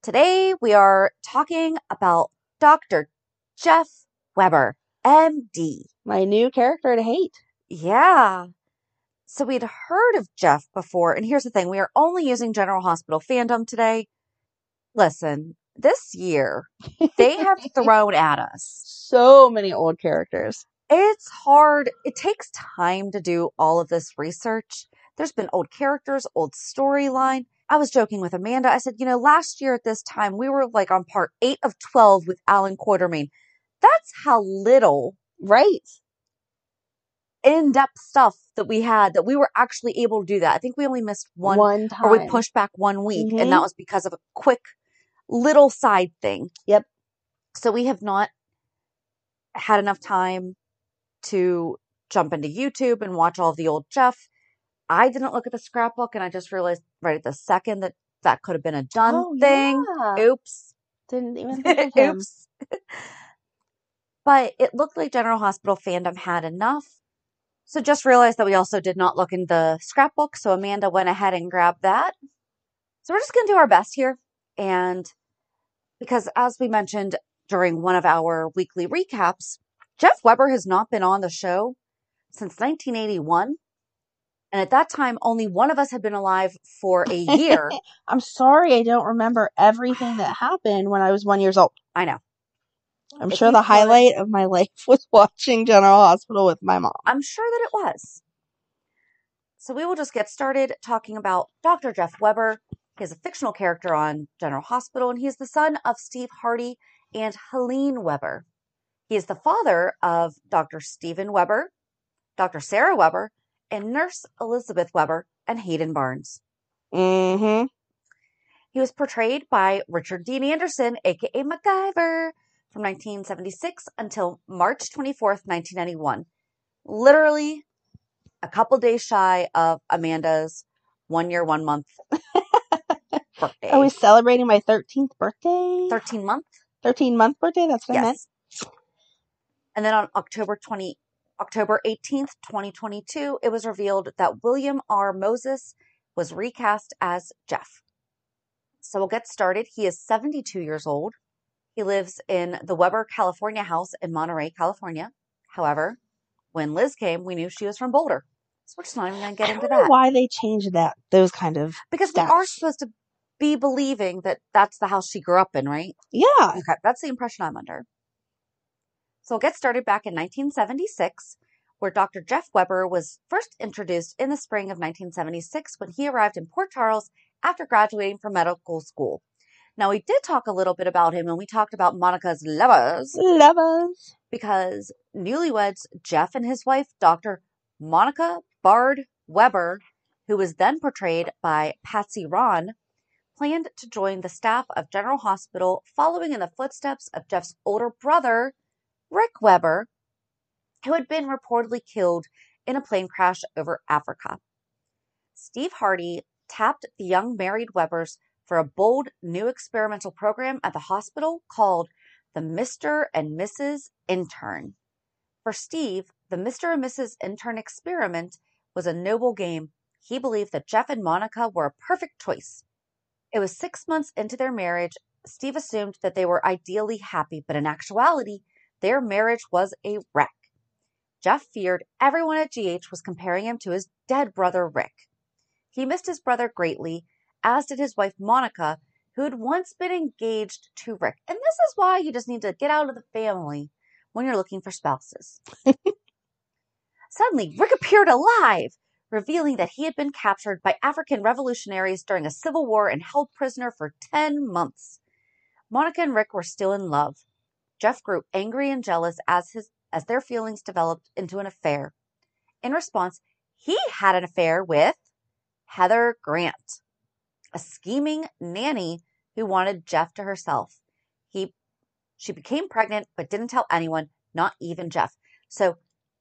Today we are talking about Dr. Jeff Weber, MD. My new character to hate. Yeah. So we'd heard of Jeff before. And here's the thing. We are only using General Hospital fandom today. Listen, this year they have thrown at us so many old characters. It's hard. It takes time to do all of this research. There's been old characters, old storyline. I was joking with Amanda. I said, you know, last year at this time, we were like on part eight of 12 with Alan Quartermaine. That's how little. Right. In depth stuff that we had that we were actually able to do that. I think we only missed one, one time. or we pushed back one week, mm-hmm. and that was because of a quick little side thing. Yep. So we have not had enough time to jump into YouTube and watch all of the old Jeff. I didn't look at the scrapbook and I just realized right at the second that that could have been a done oh, thing. Yeah. Oops. Didn't even think of. Oops. but it looked like General Hospital fandom had enough. So just realized that we also did not look in the scrapbook. So Amanda went ahead and grabbed that. So we're just going to do our best here. And because as we mentioned during one of our weekly recaps, Jeff Weber has not been on the show since 1981. And at that time, only one of us had been alive for a year. I'm sorry, I don't remember everything that happened when I was one years old. I know. I'm if sure the highlight of my life was watching General Hospital with my mom. I'm sure that it was. So we will just get started talking about Dr. Jeff Weber. He is a fictional character on General Hospital, and he is the son of Steve Hardy and Helene Weber. He is the father of Dr. Stephen Weber, Dr. Sarah Weber, and Nurse Elizabeth Weber and Hayden Barnes. Mm-hmm. He was portrayed by Richard Dean Anderson, aka MacGyver, from 1976 until March 24th, 1991. Literally a couple days shy of Amanda's one year, one month birthday. Are we celebrating my 13th birthday? 13 month? 13 month birthday? That's what yes. I meant. And then on October 20, October 18th, 2022, it was revealed that William R. Moses was recast as Jeff. So we'll get started. He is 72 years old. He lives in the Weber, California house in Monterey, California. However, when Liz came, we knew she was from Boulder. So we're just not even going to get into that. why they changed that, those kind of Because stats. we are supposed to be believing that that's the house she grew up in, right? Yeah. Okay, that's the impression I'm under. So we'll get started back in 1976, where Dr. Jeff Weber was first introduced in the spring of 1976 when he arrived in Port Charles after graduating from medical school. Now, we did talk a little bit about him when we talked about Monica's lovers Lovers. because newlyweds Jeff and his wife, Dr. Monica Bard Weber, who was then portrayed by Patsy Rahn, planned to join the staff of General Hospital following in the footsteps of Jeff's older brother, Rick Weber, who had been reportedly killed in a plane crash over Africa. Steve Hardy tapped the young married Webers for a bold new experimental program at the hospital called the Mr. and Mrs. Intern. For Steve, the Mr. and Mrs. Intern experiment was a noble game. He believed that Jeff and Monica were a perfect choice. It was six months into their marriage. Steve assumed that they were ideally happy, but in actuality, their marriage was a wreck. Jeff feared everyone at GH was comparing him to his dead brother Rick. He missed his brother greatly, as did his wife Monica, who had once been engaged to Rick. And this is why you just need to get out of the family when you're looking for spouses. Suddenly, Rick appeared alive, revealing that he had been captured by African revolutionaries during a civil war and held prisoner for 10 months. Monica and Rick were still in love. Jeff grew angry and jealous as his as their feelings developed into an affair. In response, he had an affair with Heather Grant, a scheming nanny who wanted Jeff to herself. He she became pregnant but didn't tell anyone, not even Jeff. So,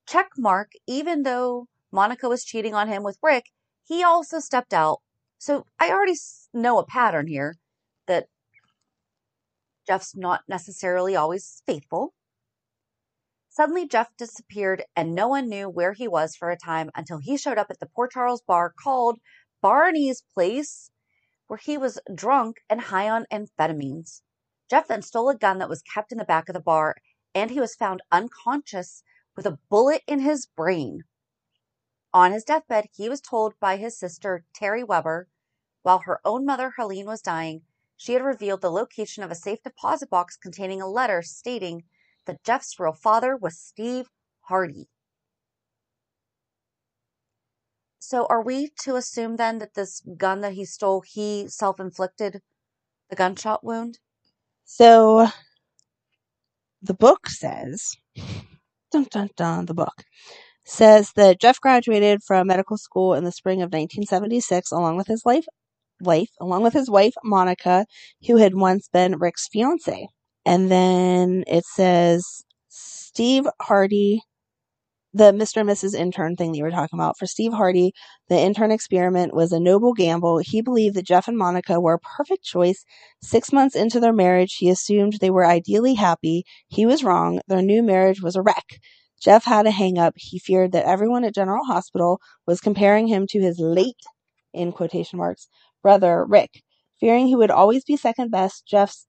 check mark, even though Monica was cheating on him with Rick, he also stepped out. So, I already know a pattern here Jeff's not necessarily always faithful. Suddenly, Jeff disappeared, and no one knew where he was for a time until he showed up at the Port Charles bar called Barney's Place, where he was drunk and high on amphetamines. Jeff then stole a gun that was kept in the back of the bar, and he was found unconscious with a bullet in his brain. On his deathbed, he was told by his sister, Terry Weber, while her own mother, Helene, was dying, she had revealed the location of a safe deposit box containing a letter stating that Jeff's real father was Steve Hardy. So, are we to assume then that this gun that he stole, he self inflicted the gunshot wound? So the book says, dun dun dun, the book says that Jeff graduated from medical school in the spring of 1976 along with his life, wife, along with his wife Monica, who had once been Rick's fiance. And then it says Steve Hardy, the Mr. and Mrs. Intern thing that you were talking about. For Steve Hardy, the intern experiment was a noble gamble. He believed that Jeff and Monica were a perfect choice. Six months into their marriage, he assumed they were ideally happy. He was wrong. Their new marriage was a wreck. Jeff had a hang up. He feared that everyone at General Hospital was comparing him to his late, in quotation marks, brother Rick. Fearing he would always be second best, Jeff's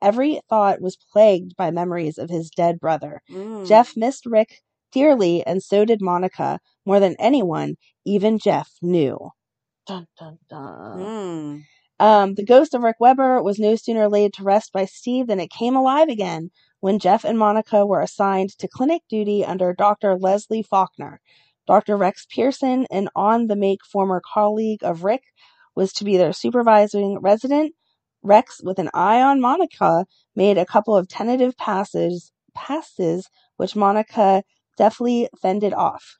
every thought was plagued by memories of his dead brother. Mm. Jeff missed Rick dearly, and so did Monica. More than anyone, even Jeff knew. Dun dun dun. Mm. Um, the ghost of Rick Weber was no sooner laid to rest by Steve than it came alive again when Jeff and Monica were assigned to clinic duty under Dr. Leslie Faulkner. Dr. Rex Pearson, an on the make former colleague of Rick, was to be their supervising resident. Rex, with an eye on Monica, made a couple of tentative passes, passes which Monica deftly fended off.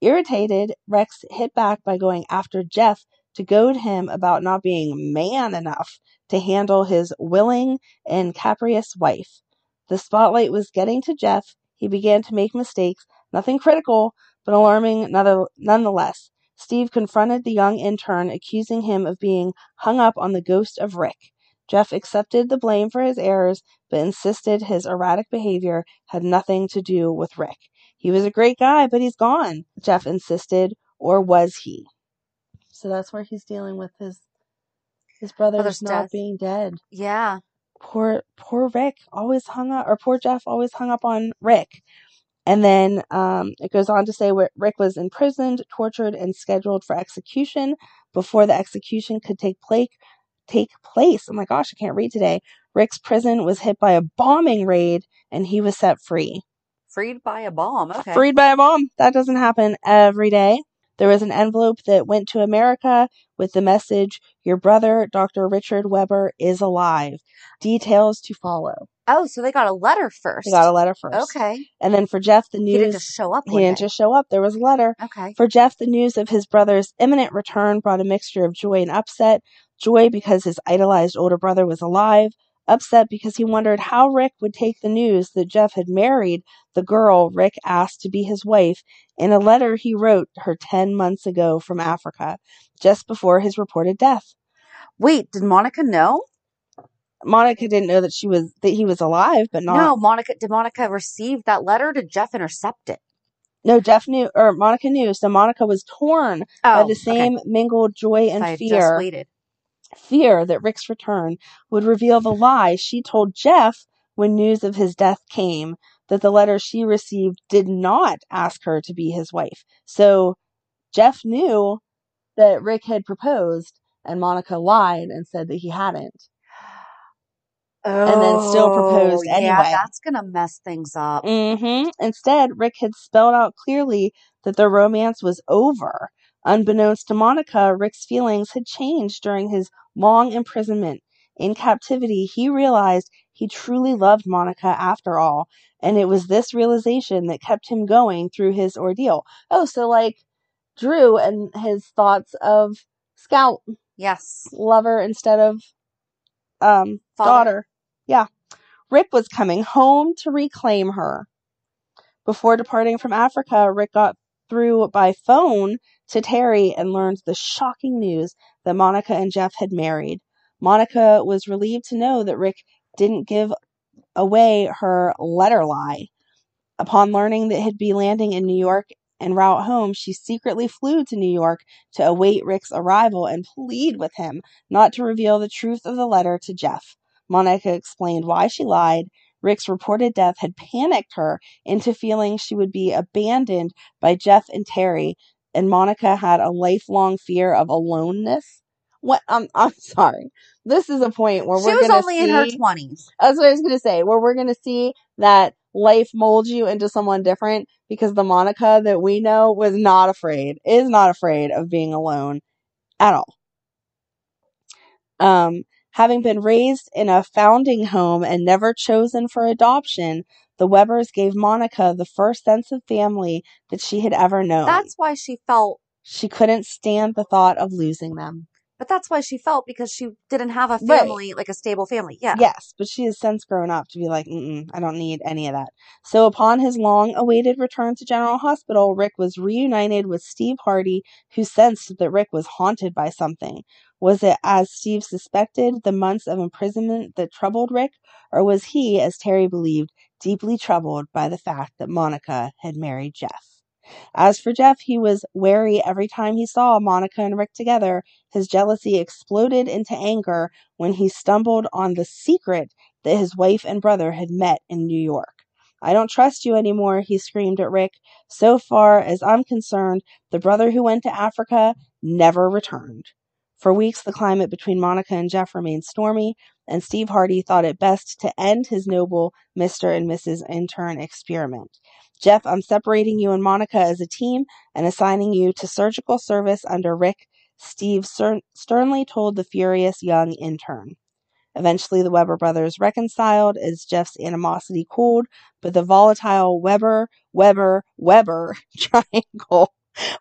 Irritated, Rex hit back by going after Jeff to goad him about not being man enough to handle his willing and capricious wife. The spotlight was getting to Jeff. He began to make mistakes, nothing critical, but alarming nonetheless. Steve confronted the young intern, accusing him of being hung up on the ghost of Rick. Jeff accepted the blame for his errors, but insisted his erratic behavior had nothing to do with Rick. He was a great guy, but he's gone, Jeff insisted, or was he? So that's where he's dealing with his his brother's, Brother's not death. being dead. Yeah. Poor poor Rick always hung up or poor Jeff always hung up on Rick. And then um, it goes on to say where Rick was imprisoned, tortured, and scheduled for execution. Before the execution could take place, take place. Oh my gosh, I can't read today. Rick's prison was hit by a bombing raid, and he was set free. Freed by a bomb. Okay. Freed by a bomb. That doesn't happen every day. There was an envelope that went to America with the message, Your brother, Dr. Richard Weber, is alive. Details to follow. Oh, so they got a letter first. They got a letter first. Okay. And then for Jeff, the news. He didn't just show up. He didn't day. just show up. There was a letter. Okay. For Jeff, the news of his brother's imminent return brought a mixture of joy and upset. Joy because his idolized older brother was alive. Upset because he wondered how Rick would take the news that Jeff had married the girl Rick asked to be his wife in a letter he wrote her 10 months ago from Africa, just before his reported death. Wait, did Monica know? Monica didn't know that she was that he was alive, but not No, Monica. Did Monica receive that letter? Did Jeff intercept it? No, Jeff knew, or Monica knew. So Monica was torn by Oh, the same mingled joy and I fear. Fear that Rick's return would reveal the lie she told Jeff when news of his death came. That the letter she received did not ask her to be his wife. So Jeff knew that Rick had proposed, and Monica lied and said that he hadn't. And then still proposed Oh, Yeah, that's gonna mess things up. hmm Instead, Rick had spelled out clearly that their romance was over. Unbeknownst to Monica, Rick's feelings had changed during his long imprisonment. In captivity, he realized he truly loved Monica after all, and it was this realization that kept him going through his ordeal. Oh, so like Drew and his thoughts of Scout Yes. lover instead of um Father. daughter. Yeah. Rick was coming home to reclaim her. Before departing from Africa, Rick got through by phone to Terry and learned the shocking news that Monica and Jeff had married. Monica was relieved to know that Rick didn't give away her letter lie. Upon learning that he'd be landing in New York en route home, she secretly flew to New York to await Rick's arrival and plead with him not to reveal the truth of the letter to Jeff. Monica explained why she lied. Rick's reported death had panicked her into feeling she would be abandoned by Jeff and Terry, and Monica had a lifelong fear of aloneness. What? I'm I'm sorry. This is a point where She we're was only in her twenties. that's what I was gonna say. Where we're gonna see that life molds you into someone different because the Monica that we know was not afraid, is not afraid of being alone at all. Um, having been raised in a founding home and never chosen for adoption, the Webers gave Monica the first sense of family that she had ever known. That's why she felt. she couldn't stand the thought of losing them. But that's why she felt because she didn't have a Right. family, like a stable family. Yeah. Yes, but she has since grown up to be like, Mm-mm, I don't need any of that. So upon his long awaited return to General Hospital, Rick was reunited with Steve Hardy, who sensed that Rick was haunted by something. Was it, as Steve suspected, the months of imprisonment that troubled Rick, or was he, as Terry believed, deeply troubled by the fact that Monica had married Jeff? As for Jeff, he was wary every time he saw Monica and Rick together. His jealousy exploded into anger when he stumbled on the secret that his wife and brother had met in New York. I don't trust you anymore, he screamed at Rick. So far as I'm concerned, the brother who went to Africa never returned. For weeks, the climate between Monica and Jeff remained stormy, and Steve Hardy thought it best to end his noble Mr. and Mrs. Intern experiment. Jeff, I'm separating you and Monica as a team and assigning you to surgical service under Rick, Steve sternly told the furious young intern. Eventually, the Weber brothers reconciled as Jeff's animosity cooled, but the volatile Weber, Weber, Weber triangle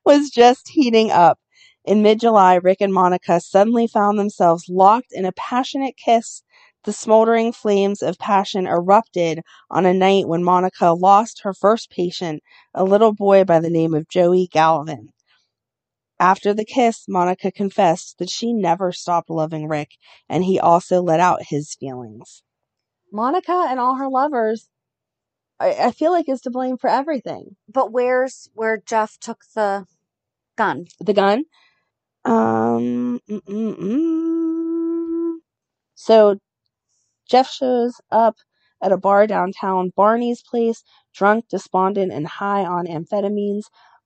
was just heating up. In mid July, Rick and Monica suddenly found themselves locked in a passionate kiss. The smoldering flames of passion erupted on a night when Monica lost her first patient, a little boy by the name of Joey Galvin. After the kiss, Monica confessed that she never stopped loving Rick, and he also let out his feelings. Monica and all her lovers, I, I feel like, is to blame for everything. But where's where Jeff took the gun? The gun? Um, mm-mm-mm. so Jeff shows up at a bar downtown, Barney's place, drunk, despondent, and high on amphetamines.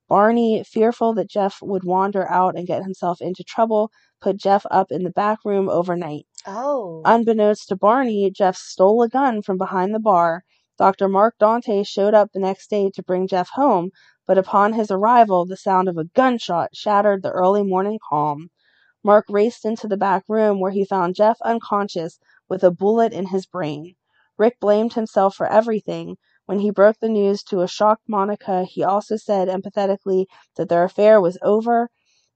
Barney, fearful that Jeff would wander out and get himself into trouble, put Jeff up in the back room overnight. Oh. Unbeknownst to Barney, Jeff stole a gun from behind the bar. Dr. Mark Dante showed up the next day to bring Jeff home, but upon his arrival, the sound of a gunshot shattered the early morning calm. Mark raced into the back room where he found Jeff unconscious with a bullet in his brain. Rick blamed himself for everything. When he broke the news to a shocked Monica, he also said empathetically that their affair was over,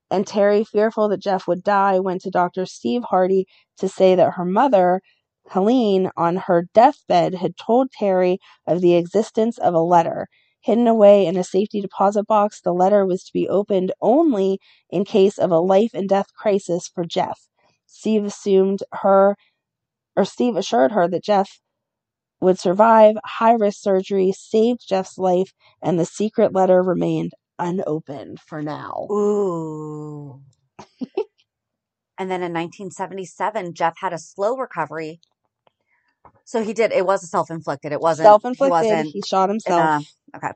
and Terry, fearful that Jeff would die, went to Dr. Steve Hardy to say that her mother, Helene, on her deathbed, had told Terry of the existence of a letter. Hidden away in a safety deposit box, the letter was to be opened only in case of a life and death crisis for Jeff. Steve assumed her, or Steve assured her that Jeff would survive high risk surgery, saved Jeff's life, and the secret letter remained unopened for now. Ooh. and then in 1977, Jeff had a slow recovery. So he did. It was a self-inflicted. It wasn't Self-inflicted. He He shot himself. a- okay.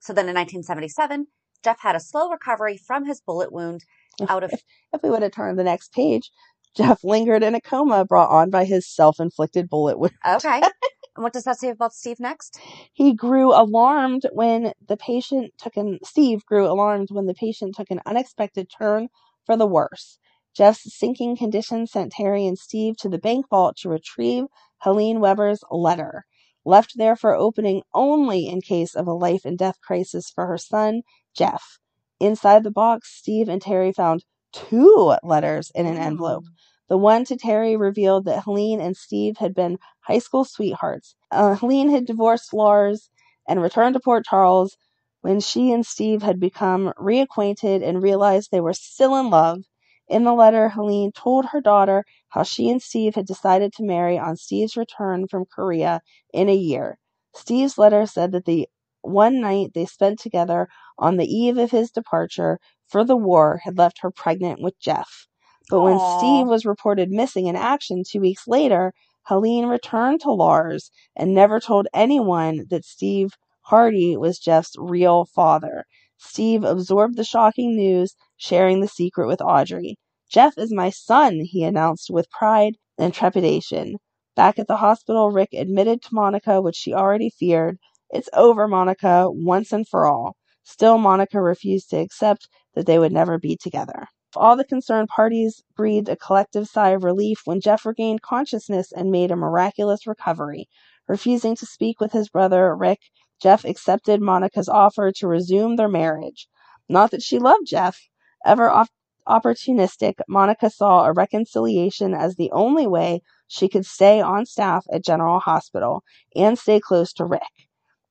So then in 1977, Jeff had a slow recovery from his bullet wound out of. If we would have turned the next page, Jeff lingered in a coma brought on by his self-inflicted bullet wound. Okay. and what does that say about Steve next? He grew alarmed when the patient took an Steve grew alarmed when the patient took an unexpected turn for the worse. Jeff's sinking condition sent Terry and Steve to the bank vault to retrieve Helene Weber's letter, left there for opening only in case of a life and death crisis for her son, Jeff. Inside the box, Steve and Terry found two letters in an envelope. The one to Terry revealed that Helene and Steve had been high school sweethearts. Uh, Helene had divorced Lars and returned to Port Charles when she and Steve had become reacquainted and realized they were still in love. In the letter, Helene told her daughter how she and Steve had decided to marry on Steve's return from Korea in a year. Steve's letter said that the one night they spent together on the eve of his departure for the war had left her pregnant with Jeff. But when Aw. Steve was reported missing in action two weeks later, Helene returned to Lars and never told anyone that Steve Hardy was Jeff's real father. Steve absorbed the shocking news, sharing the secret with Audrey. Jeff is my son, he announced with pride and trepidation. Back at the hospital, Rick admitted to Monica what she already feared. It's over, Monica, once and for all. Still, Monica refused to accept that they would never be together. All the concerned parties breathed a collective sigh of relief when Jeff regained consciousness and made a miraculous recovery. Refusing to speak with his brother, Rick, Jeff accepted Monica's offer to resume their marriage. Not that she loved Jeff. Ever op- opportunistic, Monica saw a reconciliation as the only way she could stay on staff at General Hospital and stay close to Rick.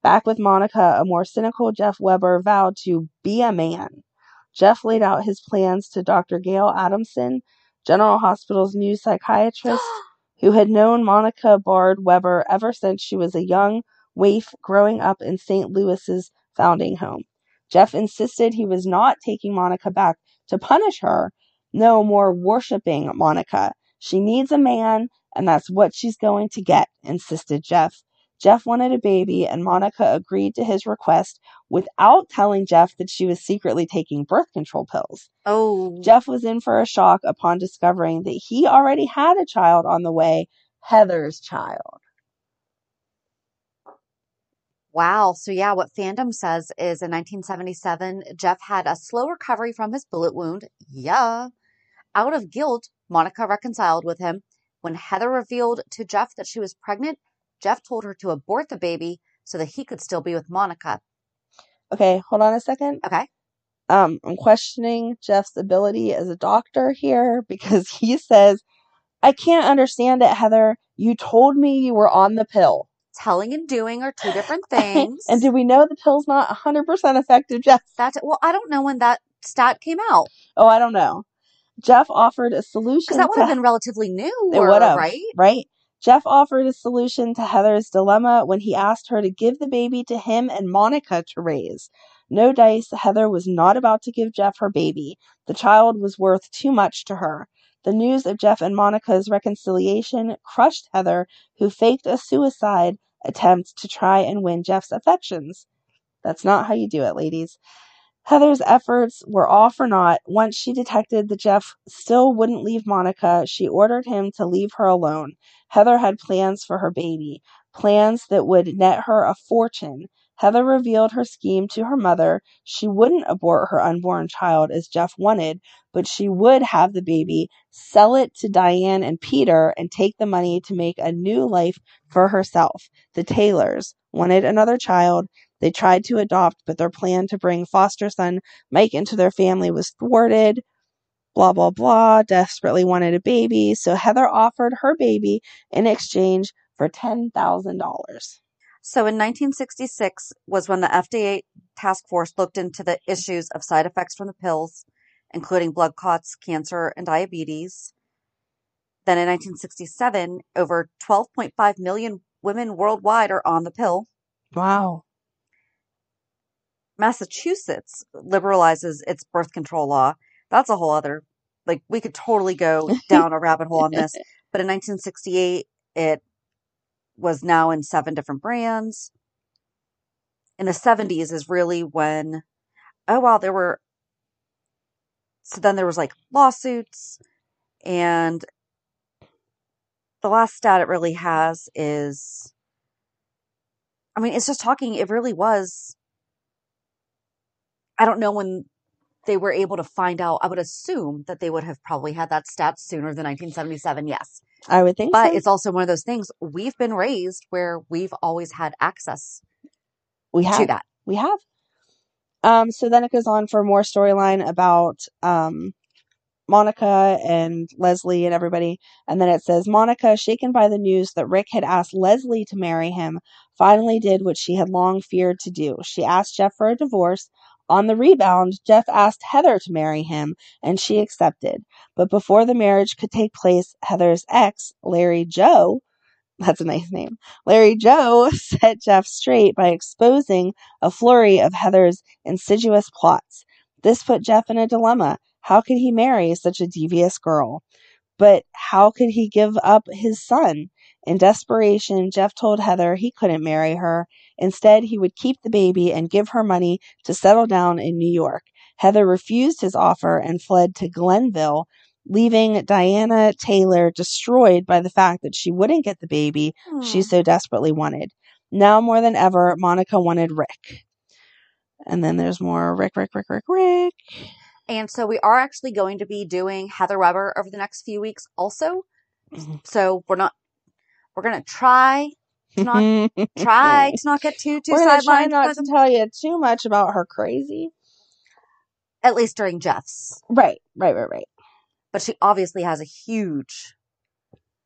Back with Monica, a more cynical Jeff Weber vowed to be a man. Jeff laid out his plans to Dr. Gail Adamson, General Hospital's new psychiatrist, who had known Monica Bard Weber ever since she was a young waif growing up in St. Louis's founding home. Jeff insisted he was not taking Monica back to punish her, no more worshiping Monica. She needs a man, and that's what she's going to get, insisted Jeff. Jeff wanted a baby, and Monica agreed to his request without telling Jeff that she was secretly taking birth control pills. Oh, Jeff was in for a shock upon discovering that he already had a child on the way, Heather's child. Wow. So, yeah, what fandom says is in 1977, Jeff had a slow recovery from his bullet wound. Yeah. Out of guilt, Monica reconciled with him. When Heather revealed to Jeff that she was pregnant, Jeff told her to abort the baby so that he could still be with Monica. Okay, hold on a second. Okay. Um, I'm questioning Jeff's ability as a doctor here because he says, I can't understand it, Heather. You told me you were on the pill. Telling and doing are two different things. and do we know the pill's not 100% effective, Jeff? That's well, I don't know when that stat came out Oh, I don't know. Jeff offered a solution because that would have been relatively new, It or, would have, right? Right? Jeff offered a solution to Heather's dilemma when he asked her to give the baby to him and Monica to raise. No dice, Heather was not about to give Jeff her baby. The child was worth too much to her. The news of Jeff and Monica's reconciliation crushed Heather, who faked a suicide attempt to try and win Jeff's affections. That's not how you do it, ladies. Heather's efforts were all for naught. Once she detected that Jeff still wouldn't leave Monica, she ordered him to leave her alone. Heather had plans for her baby, plans that would net her a fortune. Heather revealed her scheme to her mother. She wouldn't abort her unborn child as Jeff wanted, but she would have the baby, sell it to Diane and Peter, and take the money to make a new life for herself. The Taylors wanted another child. They tried to adopt, but their plan to bring foster son Mike into their family was thwarted. Blah, blah, blah. Desperately wanted a baby, so Heather offered her baby in exchange for $10,000. So in 1966 was when the FDA task force looked into the issues of side effects from the pills, including blood clots, cancer, and diabetes. Then in 1967, over 12.5 million women worldwide are on the pill. Wow. Massachusetts liberalizes its birth control law. That's a whole other, like, we could totally go down a rabbit hole on this. But in 1968, it was now in seven different brands. In the 70s is really when, oh, wow, there were, so then there was like lawsuits. And the last stat it really has is, I mean, it's just talking, it really was I don't know when they were able to find out. I would assume that they would have probably had that stat sooner than 1977. Yes. I would think But so. it's also one of those things we've been raised where we've always had access we have. to that. We have. Um, so then it goes on for more storyline about um, Monica and Leslie and everybody. And then it says Monica, shaken by the news that Rick had asked Leslie to marry him, finally did what she had long feared to do. She asked Jeff for a divorce. On the rebound, Jeff asked Heather to marry him, and she accepted. But before the marriage could take place, Heather's ex, Larry Joe, that's a nice name. Larry Joe set Jeff straight by exposing a flurry of Heather's insidious plots. This put Jeff in a dilemma. How could he marry such a devious girl? But how could he give up his son? In desperation, Jeff told Heather he couldn't marry her. Instead, he would keep the baby and give her money to settle down in New York. Heather refused his offer and fled to Glenville, leaving Diana Taylor destroyed by the fact that she wouldn't get the baby she hmm. so desperately wanted. Now more than ever, Monica wanted Rick. And then there's more Rick, Rick, Rick, Rick, Rick. And so we are actually going to be doing Heather Weber over the next few weeks also. Mhm. So we're not, we're going to try to not, try to not get too, too We're sidelined. not to tell you too much about her crazy. At least during Jeff's. Right, right, right, right. But she obviously has a huge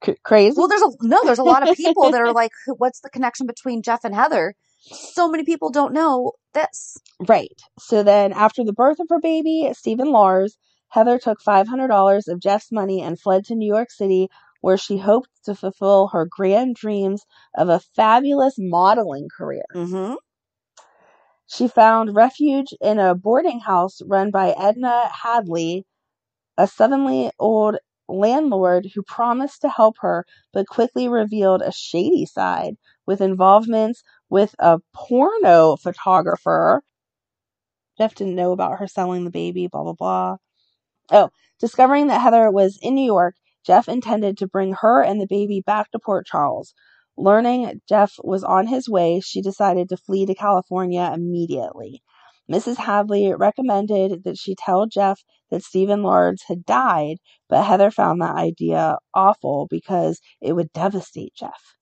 C- crazy. Well, there's a no. There's a lot of people that are like, "What's the connection between Jeff and Heather?" So many people don't know this. Right. So then, after the birth of her baby, Stephen Lars, Heather took $500 of Jeff's money and fled to New York City, where she hoped to fulfill her grand dreams of a fabulous modeling career. Mm-hmm. She found refuge in a boarding house run by Edna Hadley, a suddenly old landlord who promised to help her but quickly revealed a shady side with involvements with a porno photographer. Jeff didn't know about her selling the baby, blah, blah, blah. Oh, discovering that Heather was in New York, Jeff intended to bring her and the baby back to Port Charles. Learning Jeff was on his way, she decided to flee to California immediately. Mrs. Hadley recommended that she tell Jeff that Stephen Lars had died, but Heather found that idea awful because it would devastate Jeff.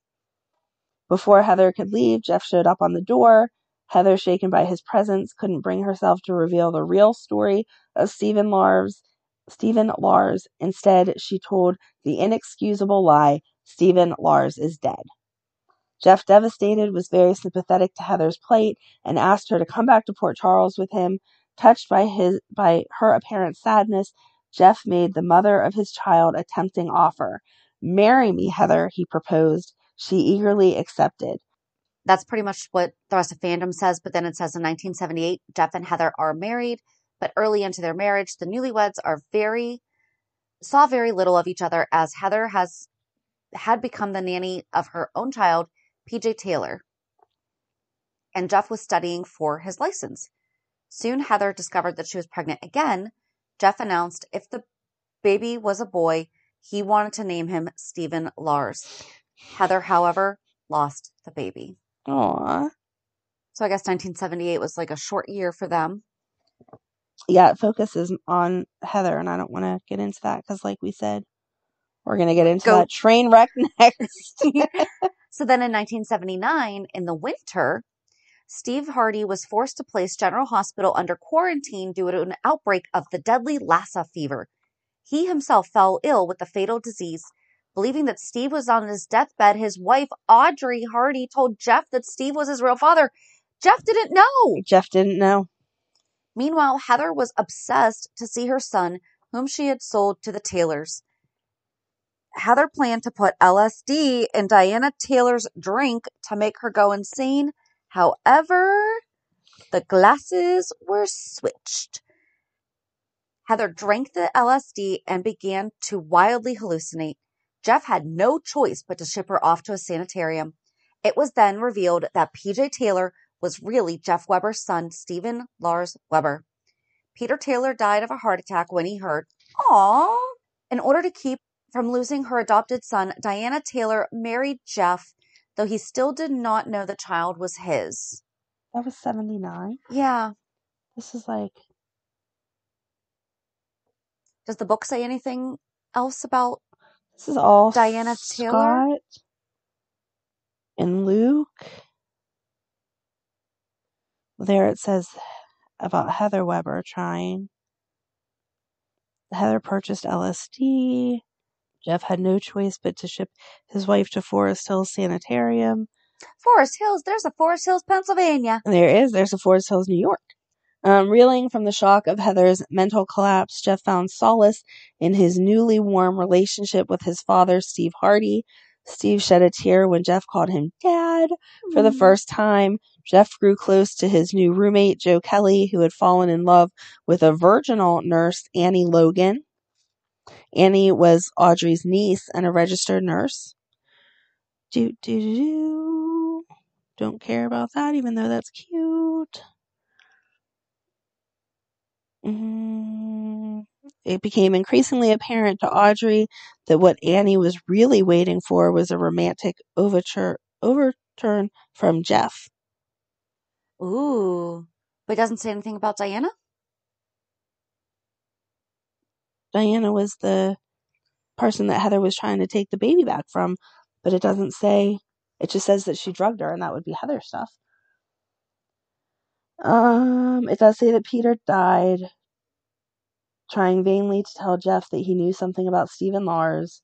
Before Heather could leave, Jeff showed up on the door. Heather, shaken by his presence, couldn't bring herself to reveal the real story of Stephen Lars. Stephen Lars. Instead, she told the inexcusable lie Stephen Lars is dead. Jeff, devastated, was very sympathetic to Heather's plight and asked her to come back to Port Charles with him. Touched by his by her apparent sadness, Jeff made the mother of his child a tempting offer. Marry me, Heather, he proposed. She eagerly accepted. That's pretty much what the rest of fandom says. But then it says in 1978, Jeff and Heather are married, but early into their marriage, the newlyweds are very saw very little of each other as Heather has had become the nanny of her own child, PJ Taylor, and Jeff was studying for his license. Soon, Heather discovered that she was pregnant again. Jeff announced if the baby was a boy, he wanted to name him Stephen Lars. Heather, however, lost the baby. Aww. So I guess 1978 was like a short year for them. Yeah, it focuses on Heather, and I don't want to get into that because, like we said, we're going to get into Go. that train wreck next. So then in 1979, in the winter, Steve Hardy was forced to place General Hospital under quarantine due to an outbreak of the deadly Lassa fever. He himself fell ill with the fatal disease. Believing that Steve was on his deathbed, his wife, Audrey Hardy, told Jeff that Steve was his real father. Jeff didn't know. Jeff didn't know. Meanwhile, Heather was obsessed to see her son, whom she had sold to the Taylors. Heather planned to put LSD in Diana Taylor's drink to make her go insane. However, the glasses were switched. Heather drank the LSD and began to wildly hallucinate. Jeff had no choice but to ship her off to a sanitarium. It was then revealed that PJ Taylor was really Jeff Weber's son, Stephen Lars Weber. Peter Taylor died of a heart attack when he heard, Aww. In order to keep from losing her adopted son, Diana Taylor married Jeff, though he still did not know the child was his. That was 79. Yeah. This is like, Does the book say anything else about this is all Diana Taylor? And Luke. There it says about Heather Weber trying. Heather purchased LSD. Jeff had no choice but to ship his wife to Forest Hills Sanitarium. Forest Hills? There's a Forest Hills, Pennsylvania. And there is, there's a Forest Hills, New York. Um, reeling from the shock of Heather's mental collapse, Jeff found solace in his newly warm relationship with his father, Steve Hardy. Steve shed a tear when Jeff called him Dad for the first time. Jeff grew close to his new roommate, Joe Kelly, who had fallen in love with a virginal nurse, Annie Logan. Annie was Audrey's niece and a registered nurse. Do, do, do, do. Don't care about that, even though that's cute. Mm, It became increasingly apparent to Audrey that what Annie was really waiting for was a romantic overture, overturn from Jeff. Ooh. But it doesn't say anything about Diana? Diana was the person that Heather was trying to take the baby back from, but it doesn't say, it just says that she drugged her, and that would be Heather stuff. Um, it does say that Peter died trying vainly to tell Jeff that he knew something about Stephen Lars.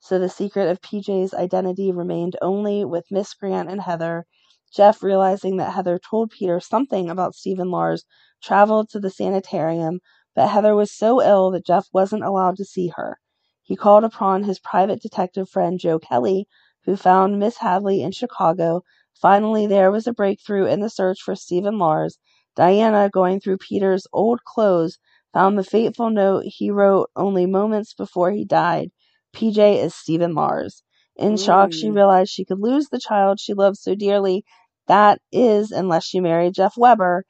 So the secret of PJ's identity remained only with Miss Grant and Heather. Jeff, realizing that Heather told Peter something about Stephen Lars, traveled to the sanitarium, but Heather was so ill that Jeff wasn't allowed to see her. He called upon his private detective friend Joe Kelly, who found Miss Hadley in Chicago. Finally, there was a breakthrough in the search for Stephen Lars. Diana, going through Peter's old clothes, found the fateful note he wrote only moments before he died. PJ is Stephen Lars. In shock, she realized she could lose the child she loved so dearly. That is, unless she married Jeff Weber.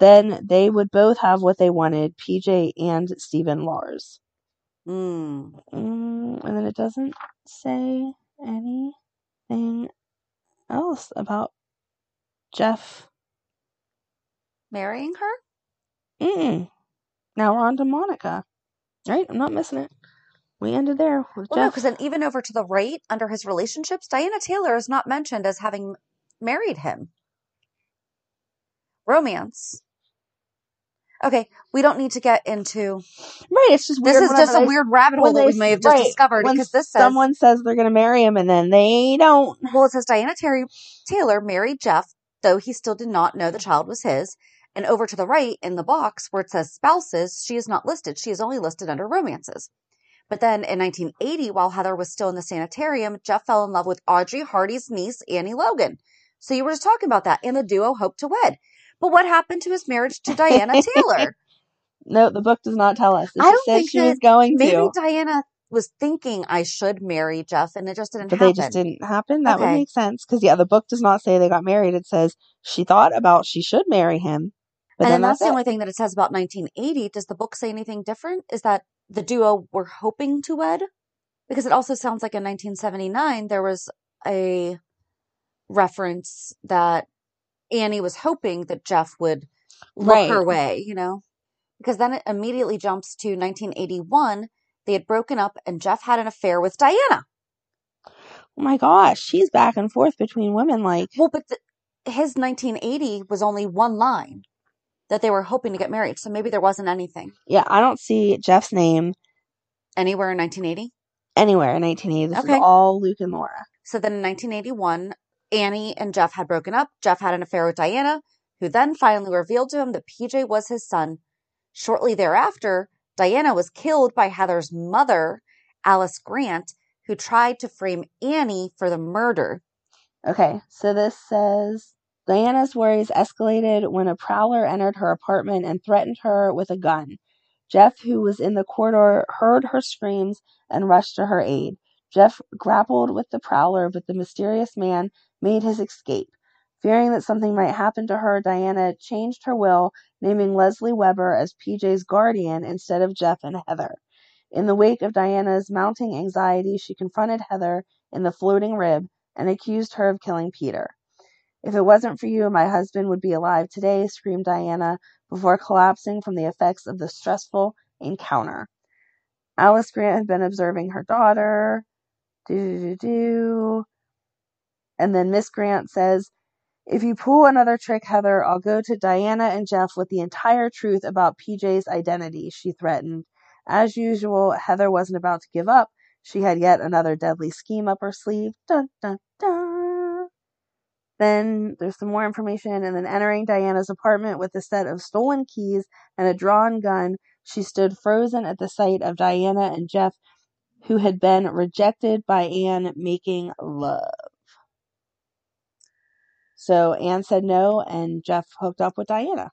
Then they would both have what they wanted PJ and Stephen Lars. Hmm. Mm, and then it doesn't say anything else about Jeff. Marrying her? Mm-mm. Now we're on to Monica. Right? I'm not missing it. We ended there with Well, no, Jeff. because then even over to the right, under his relationships, Diana Taylor is not mentioned as having married him. Romance. Okay, we don't need to get into. right, it's just This is just a weird rabbit hole that we may have just right, discovered because this says someone says they're going to marry him and then they don't. Well, it says Diana Terry Taylor married Jeff, though he still did not know the child was his. And over to the right in the box where it says spouses, she is not listed. She is only listed under romances. But then in 1980, while Heather was still in the sanitarium, Jeff fell in love with Audrey Hardy's niece, Annie Logan. So you were just talking about that, and the duo hoped to wed. But what happened to his marriage to Diana Taylor? No, the book does not tell us. It I don't think she was going Maybe to. Maybe Diana was thinking I should marry Jeff, and it just didn't But happen. they just didn't happen. That would make sense. Because, yeah, the book does not say they got married. It says she thought about she should marry him. But and then that's, that's, the only thing that it says about 1980. Does the book say anything different? Is that the duo were hoping to wed? Because it also sounds like in 1979 there was a reference that Annie was hoping that Jeff would look Right. her way, you know? Because then it immediately jumps to 1981. They had broken up and Jeff had an affair with Diana. Oh my gosh, she's back and forth between women like Well, but the, his 1980 was only one line that they were hoping to get married. So maybe there wasn't anything yeah, I don't see Jeff's name anywhere in 1980. anywhere in 1980. This Okay. is all Luke and Laura. So then in 1981, Annie and Jeff had broken up. Jeff had an affair with Diana, who then finally revealed to him that PJ was his son. Shortly thereafter, Diana was killed by Heather's mother, Alice Grant, who tried to frame Annie for the murder. Okay, so this says Diana's worries escalated when a prowler entered her apartment and threatened her with a gun. Jeff, who was in the corridor, heard her screams and rushed to her aid. Jeff grappled with the prowler, but the mysterious man made his escape. Fearing that something might happen to her, Diana changed her will, naming Leslie Weber as PJ's guardian instead of Jeff and Heather. In the wake of Diana's mounting anxiety, she confronted Heather in the floating rib and accused her of killing Peter. If it wasn't for you, my husband would be alive today, screamed Diana before collapsing from the effects of the stressful encounter. Alice Grant had been observing her daughter. Do, do, do. And then Miss Grant says, If you pull another trick, Heather, I'll go to Diana and Jeff with the entire truth about PJ's identity, she threatened. As usual, Heather wasn't about to give up. She had yet another deadly scheme up her sleeve. Dun, dun. Then there's some more information, and then entering Diana's apartment with a set of stolen keys and a drawn gun, she stood frozen at the sight of Diana and Jeff, who had been rejected by Anne making love. So Anne said no, and Jeff hooked up with Diana.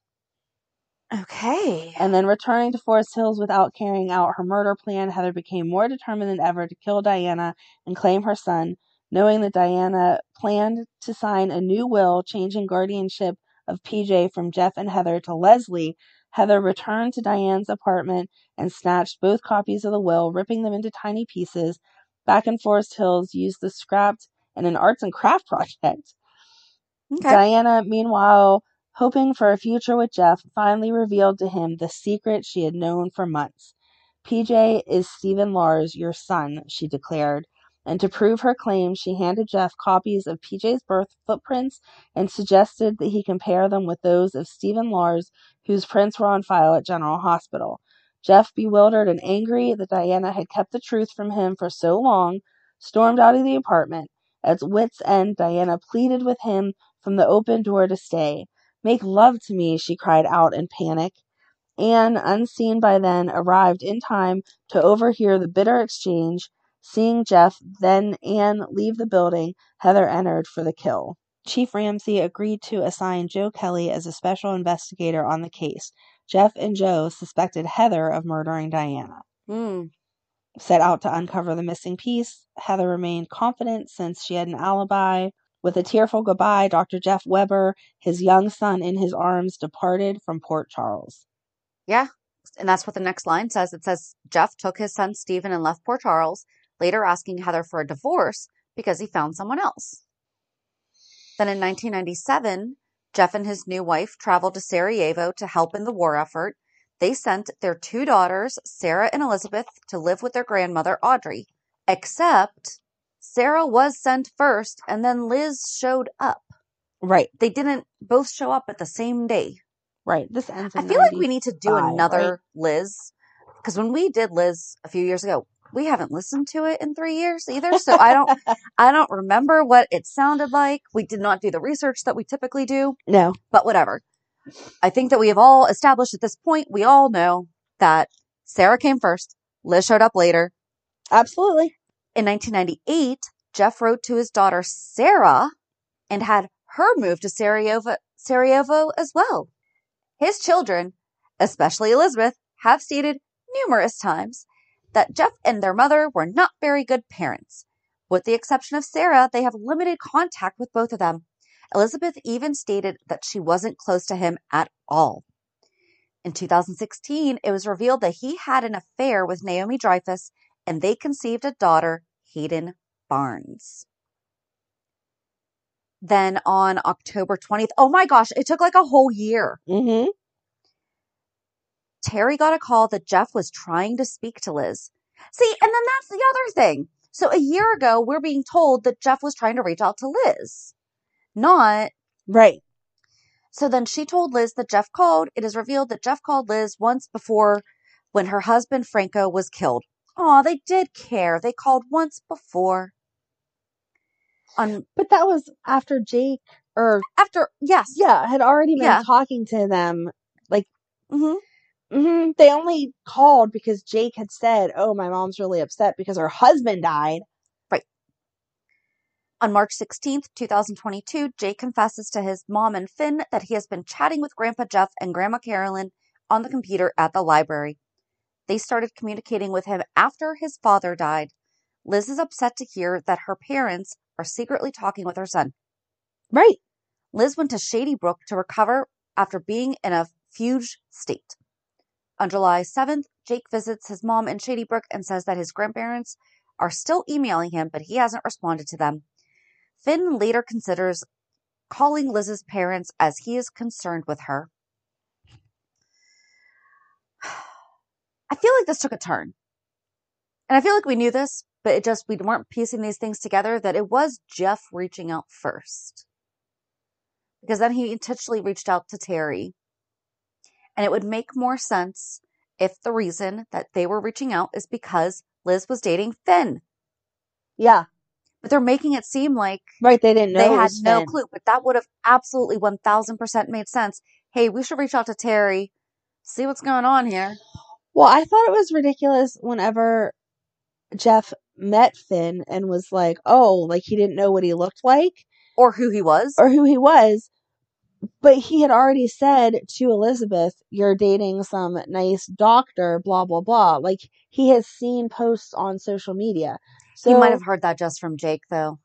Okay. And then returning to Forest Hills without carrying out her murder plan, Heather became more determined than ever to kill Diana and claim her son, knowing that Diana planned to sign a new will changing guardianship of PJ from Jeff and Heather to Leslie. Heather returned to Diane's apartment and snatched both copies of the will, ripping them into tiny pieces. Back in Forest Hills, used the scrapped in an arts and craft project. Okay. Diana, meanwhile, hoping for a future with Jeff, finally revealed to him the secret she had known for months. PJ is Stephen Lars, your son, she declared. And to prove her claim, she handed Jeff copies of PJ's birth footprints and suggested that he compare them with those of Stephen Lars, whose prints were on file at General Hospital. Jeff, bewildered and angry that Diana had kept the truth from him for so long, stormed out of the apartment. At wit's end, Diana pleaded with him from the open door to stay. Make love to me, she cried out in panic. Anne, unseen by then, arrived in time to overhear the bitter exchange. Seeing Jeff, then Anne leave the building, Heather entered for the kill. Chief Ramsey agreed to assign Joe Kelly as a special investigator on the case. Jeff and Joe suspected Heather of murdering Diana. Hmm. Set out to uncover the missing piece, Heather remained confident since she had an alibi. With a tearful goodbye, Dr. Jeff Weber, his young son in his arms, departed from Port Charles. Yeah. And that's what the next line says. It says Jeff took his son Stephen and left Port Charles, later asking Heather for a divorce because he found someone else. Then in 1997, Jeff and his new wife traveled to Sarajevo to help in the war effort. They sent their two daughters, Sarah and Elizabeth, to live with their grandmother, Audrey. Except Sarah was sent first and then Liz showed up. Right, They didn't both show up at the same day. right. This ends. I feel like we need to do another right? Liz because when we did Liz a few years ago, we haven't listened to it in three years either. So I don't, I don't remember what it sounded like. We did not do the research that we typically do, No, but whatever. I think that we have all established at this point. We all know that Sarah came first. Liz showed up later. absolutely. In 1998, Jeff wrote to his daughter Sarah and had her move to Sarajevo, Sarajevo as well. His children, especially Elizabeth, have stated numerous times that Jeff and their mother were not very good parents. With the exception of Sarah, they have limited contact with both of them. Elizabeth even stated that she wasn't close to him at all. In 2016, it was revealed that he had an affair with Naomi Dreyfus and they conceived a daughter, Hayden Barnes. Then on October 20th, oh my gosh, it took like a whole year. Mm-hmm. Terry got a call that Jeff was trying to speak to Liz. See, and then that's the other thing. So a year ago, we're being told that Jeff was trying to reach out to Liz, not. Right. So then she told Liz that Jeff called. It is revealed that Jeff called Liz once before when her husband Franco was killed. Oh, they did care. They called once before. On But that was after Jake or after, yes, yeah, had already been Yeah. talking to them. Like hmm hmm they only called because Jake had said, "Oh, my mom's really upset because her husband died." Right. On March 16th, 2022, Jake confesses to his mom and Finn that he has been chatting with Grandpa Jeff and Grandma Carolyn on the computer at the library. They started communicating with him after his father died. Liz is upset to hear that her parents are secretly talking with her son. Right. Liz went to Shady Brook to recover after being in a fugue state. On July 7th, Jake visits his mom in Shady Brook and says that his grandparents are still emailing him, but he hasn't responded to them. Finn later considers calling Liz's parents as he is concerned with her. I feel like this took a turn. And I feel like we knew this, but it just, we weren't piecing these things together that it was Jeff reaching out first. Because then he intentionally reached out to Terry. And it would make more sense if the reason that they were reaching out is because Liz was dating Finn. Yeah. But they're making it seem like Right. They didn't know. they had no Finn. clue. But that would have absolutely 1000% made sense. Hey, we should reach out to Terry, see what's going on here. Well, I thought it was ridiculous whenever Jeff met Finn and was like, "Oh, like he didn't know what he looked like Or who he was. or who he was." But he had already said to Elizabeth, "You're dating some nice doctor, blah blah blah." Like he has seen posts on social media. So he might have heard that just from Jake, though.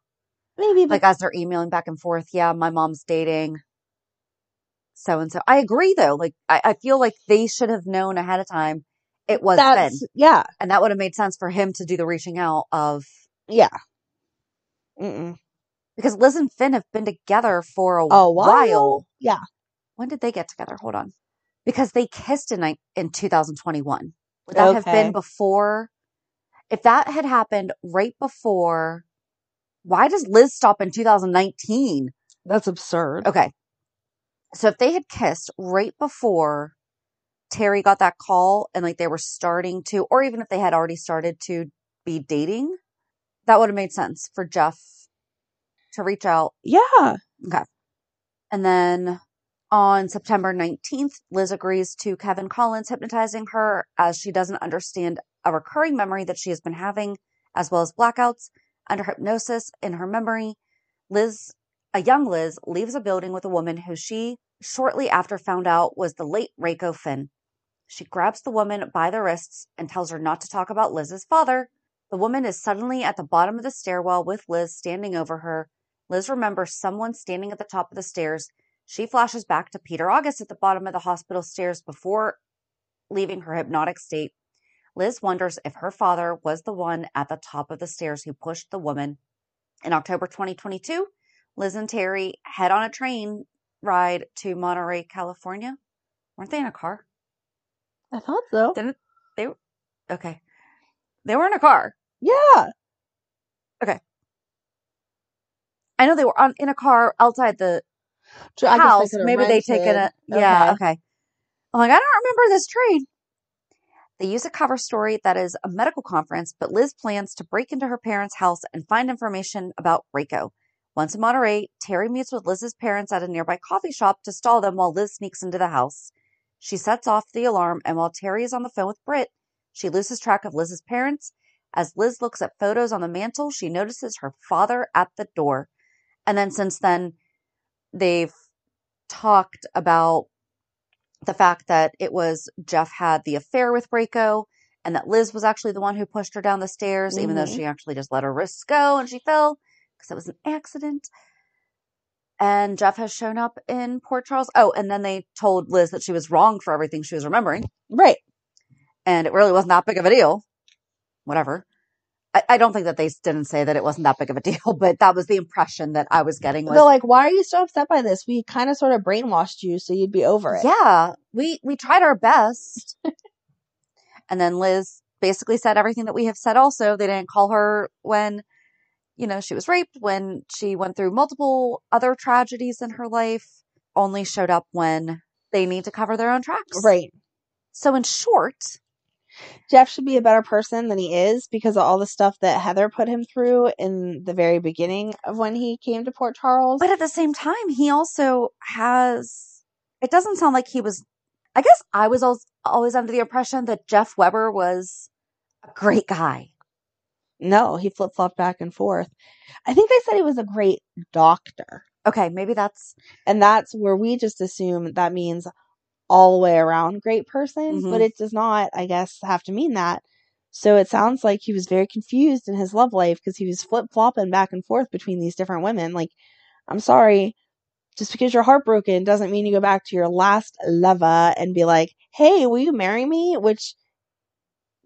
maybe, but Like as they're emailing back and forth. Yeah, my mom's dating so and so. I agree, though. Like I, I feel like they should have known ahead of time it was that's yeah, And that would have made sense for him to do the reaching out of yeah. Mm-mm. Because Liz and Finn have been together for a, A while, yeah. When did they get together? Hold on. Because they kissed in in 2021. Would that have been before? If that had happened right before, why does Liz stop in 2019? That's absurd. Okay. So if they had kissed right before Terry got that call and like they were starting to, or even if they had already started to be dating, that would have made sense for Jeff to reach out Yeah. Okay. And then on September 19th, Liz agrees to Kevin Collins hypnotizing her as she doesn't understand a recurring memory that she has been having, as well as blackouts. Under hypnosis in her memory, Liz, a young Liz, leaves a building with a woman who she shortly after found out was the late Reiko Finn. She grabs the woman by the wrists and tells her not to talk about Liz's father. The woman is suddenly at the bottom of the stairwell with Liz standing over her. Liz remembers someone standing at the top of the stairs. She flashes back to Peter August at the bottom of the hospital stairs before leaving her hypnotic state. Liz wonders if her father was the one at the top of the stairs who pushed the woman. In October 2022, Liz and Terry head on a train ride to Monterey, California. Weren't they in a car? I thought so. Didn't they? Okay. They were in a car. Yeah. I know they were on in a car outside the I house. could've Maybe they taken it. a yeah, Okay. okay. I'm like, I don't remember this trade. They use a cover story that is a medical conference, but Liz plans to break into her parents' house and find information about Reiko. Once in Monterey, Terry meets with Liz's parents at a nearby coffee shop to stall them while Liz sneaks into the house. She sets off the alarm, and while Terry is on the phone with Britt, she loses track of Liz's parents. As Liz looks at photos on the mantle, she notices her father at the door. And then since then, they've talked about the fact that it was Jeff had the affair with Reiko and that Liz was actually the one who pushed her down the stairs, even though Mhm. she actually just let her wrists go and she fell because it was an accident. And Jeff has shown up in Port Charles. Oh, and then they told Liz that she was wrong for everything she was remembering Right. and it really wasn't that big of a deal. Whatever. I, I don't think that they didn't say that it wasn't that big of a deal, but that was the impression that I was getting. Was They're like, why are you so upset by this? We kind of sort of brainwashed you so you'd be over it. Yeah, we we tried our best. and then Liz basically said everything that we have said also. They didn't call her when you know, she was raped, when she went through multiple other tragedies in her life, only showed up when they need to cover their own tracks. Right. So in short, Jeff should be a better person than he is because of all the stuff that Heather put him through in the very beginning of when he came to Port Charles. But at the same time, he also has. It doesn't sound like he was. I guess I was always, always under the impression that Jeff Weber was a great guy. No, he flip flopped back and forth. I think they said he was a great doctor. Okay, maybe that's. And that's where we just assume that means all the way around great person, Mhm. but it does not, I guess, have to mean that. So it sounds like he was very confused in his love life because he was flip flopping back and forth between these different women. Like, I'm sorry, just because you're heartbroken doesn't mean you go back to your last lover and be like, hey, will you marry me? Which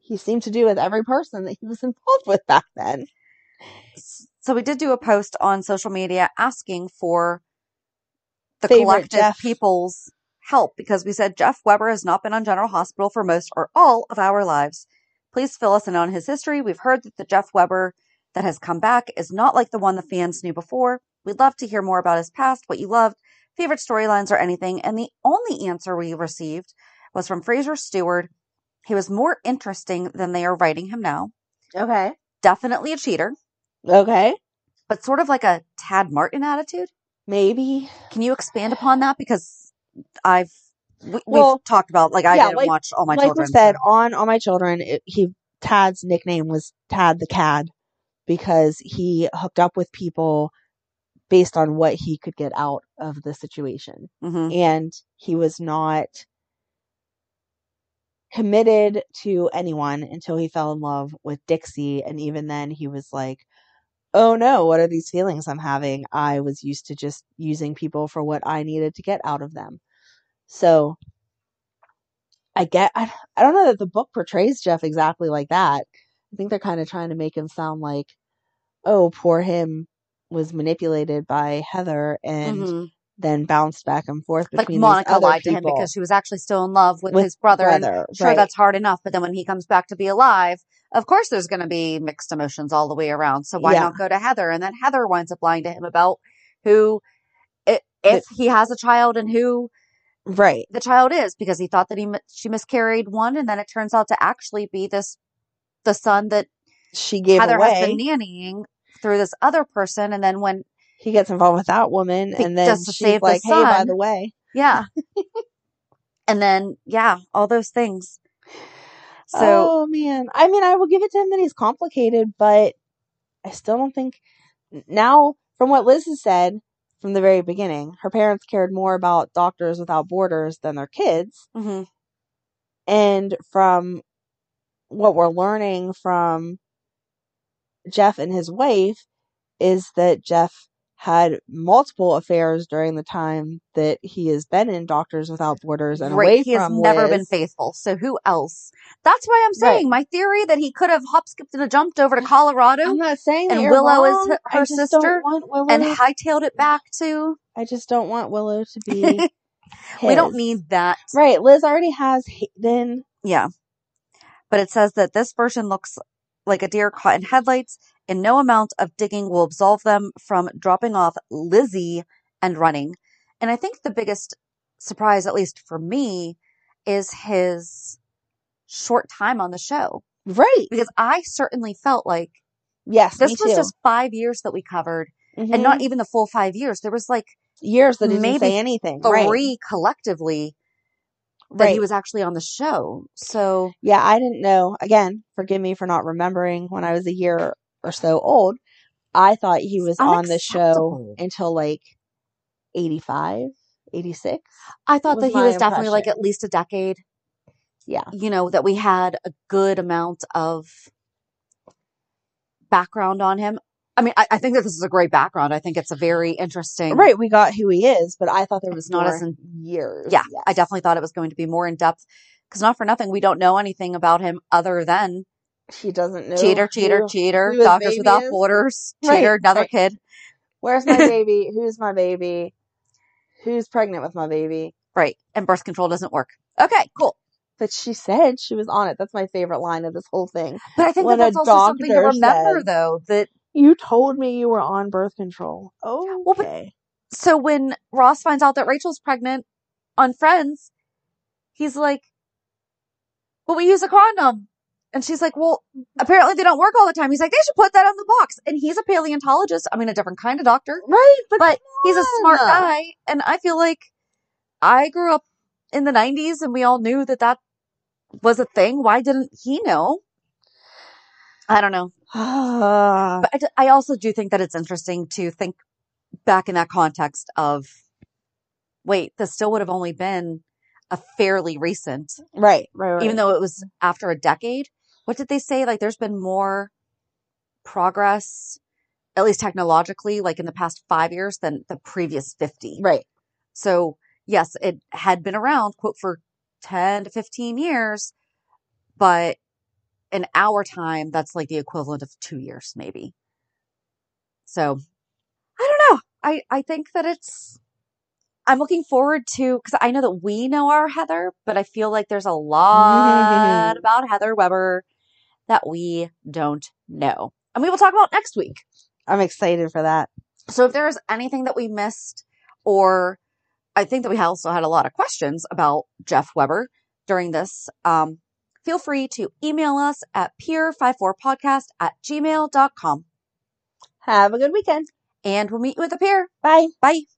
he seemed to do with every person that he was involved with back then. So we did do a post on social media asking for the Favorite collective Jeff. people's help because we said Jeff Weber has not been on General Hospital for most or all of our lives. Please fill us in on his history. We've heard that the Jeff Weber that has come back is not like the one the fans knew before. We'd love to hear more about his past, what you loved, favorite storylines, or anything. And the only answer we received was from Fraser Stewart. He was more interesting than they are writing him now. Okay. Definitely a cheater, Okay. but sort of like a Tad Martin attitude. Maybe. Can you expand upon that? Because I've we, Well, we've talked about like I yeah, didn't like- watch all my like children. we said so- on all my children it, he tad's nickname was tad the cad because he hooked up with people based on what he could get out of the situation Mhm. and he was not committed to anyone until he fell in love with dixie and even then he was like oh no what are these feelings i'm having i was used to just using people for what i needed to get out of them so I get I, I don't know that the book portrays Jeff exactly like that. I think they're kind of trying to make him sound like oh poor him was manipulated by Heather and Mhm. then bounced back and forth like between Monica these other lied to him because she was actually still in love with, with his brother. and brother, sure, right. that's hard enough. But then when he comes back to be alive, of course, there's going to be mixed emotions all the way around. So why Yeah. not go to Heather? And then Heather winds up lying to him about who, i- if he has a child and who right the child is, because he thought that he she miscarried one, and then it turns out to actually be this the son that she gave Heather away has been nannying through this other person. And then when he gets involved with that woman and then she's like hey by the way Yeah. and then, yeah, all those things. So, oh man I mean I will give it to him that he's complicated but I still don't think now from what Liz has said from the very beginning her parents cared more about Doctors Without Borders than their kids mhm. and from what we're learning from Jeff and his wife is that Jeff had multiple affairs during the time that he has been in Doctors Without Borders and away right, he has from never been faithful. So who else? That's why I'm Right. saying my theory that he could have hop, skipped, and jumped over to Colorado I'm not saying that and you're Willow is wrong. her- I her just sister, don't want Willow. and hightailed it back to. I just don't want Willow to be. We don't need that. Right, Liz already has Hayden. Yeah. But it says that this version looks like a deer caught in headlights, and no amount of digging will absolve them from dropping off Lizzie and running. And I think the biggest surprise, at least for me, is his short time on the show. Right. Because I certainly felt like Yes, this was too. just five years that we covered, Mhm. and not even the full five years. There was like years that didn't maybe say anything. three Right. collectively that he was actually on the show. So Yeah, I didn't know. Again, forgive me for not remembering when I was a year or so old. I thought he was on the show until like 85, 86. I thought that he was definitely like at least a decade. Yeah. You know, that we had a good amount of background on him. I mean, I, I think that this is a great background. I think it's a very interesting. Right, we got who he is, but I thought there was not as in- years. Yeah, I definitely thought it was going to be more in depth because not for nothing, we don't know anything about him other than She doesn't know. cheater, cheater, who- cheater. who Doctors Without is. Borders, Right, cheater, another right. kid. Where's my baby? Who's my baby? Who's pregnant with my baby? Right. And birth control doesn't work. Okay, cool. But she said she was on it. That's my favorite line of this whole thing. But I think When that that's also something to remember, says- though. That You told me you were on birth control. Oh, Well, but- so when Ross finds out that Rachel's pregnant on Friends, he's like, "But we use a condom," and she's like, "Well, apparently they don't work all the time." He's like, "They should put that on the box." And he's a paleontologist. I mean, a different kind of doctor, right, but, but he's a smart guy. And I feel like I grew up in the '90s, and we all knew that that was a thing. Why didn't he know? I don't know. But I, d- I also do think that it's interesting to think back in that context of, wait, this still would have only been a fairly recent, right, right, right. even though it was after a decade. What did they say? Like, there's been more progress, at least technologically, like in the past five years than the previous 50. right. So, yes, it had been around, quote, for 10 to 15 years, but in our time, that's like the equivalent of two years, maybe. So, I don't know. I, I think that it's, I'm looking forward to, because I know that we know our Heather, but I feel like there's a lot about Heather Weber that we don't know. And we will talk about next week. I'm excited for that. So if there is anything that we missed, or I think that we also had a lot of questions about Jeff Weber during this, um, feel free to email us at pier54podcast at gmail.com. Have a good weekend. And we'll meet you at the pier. Bye. Bye.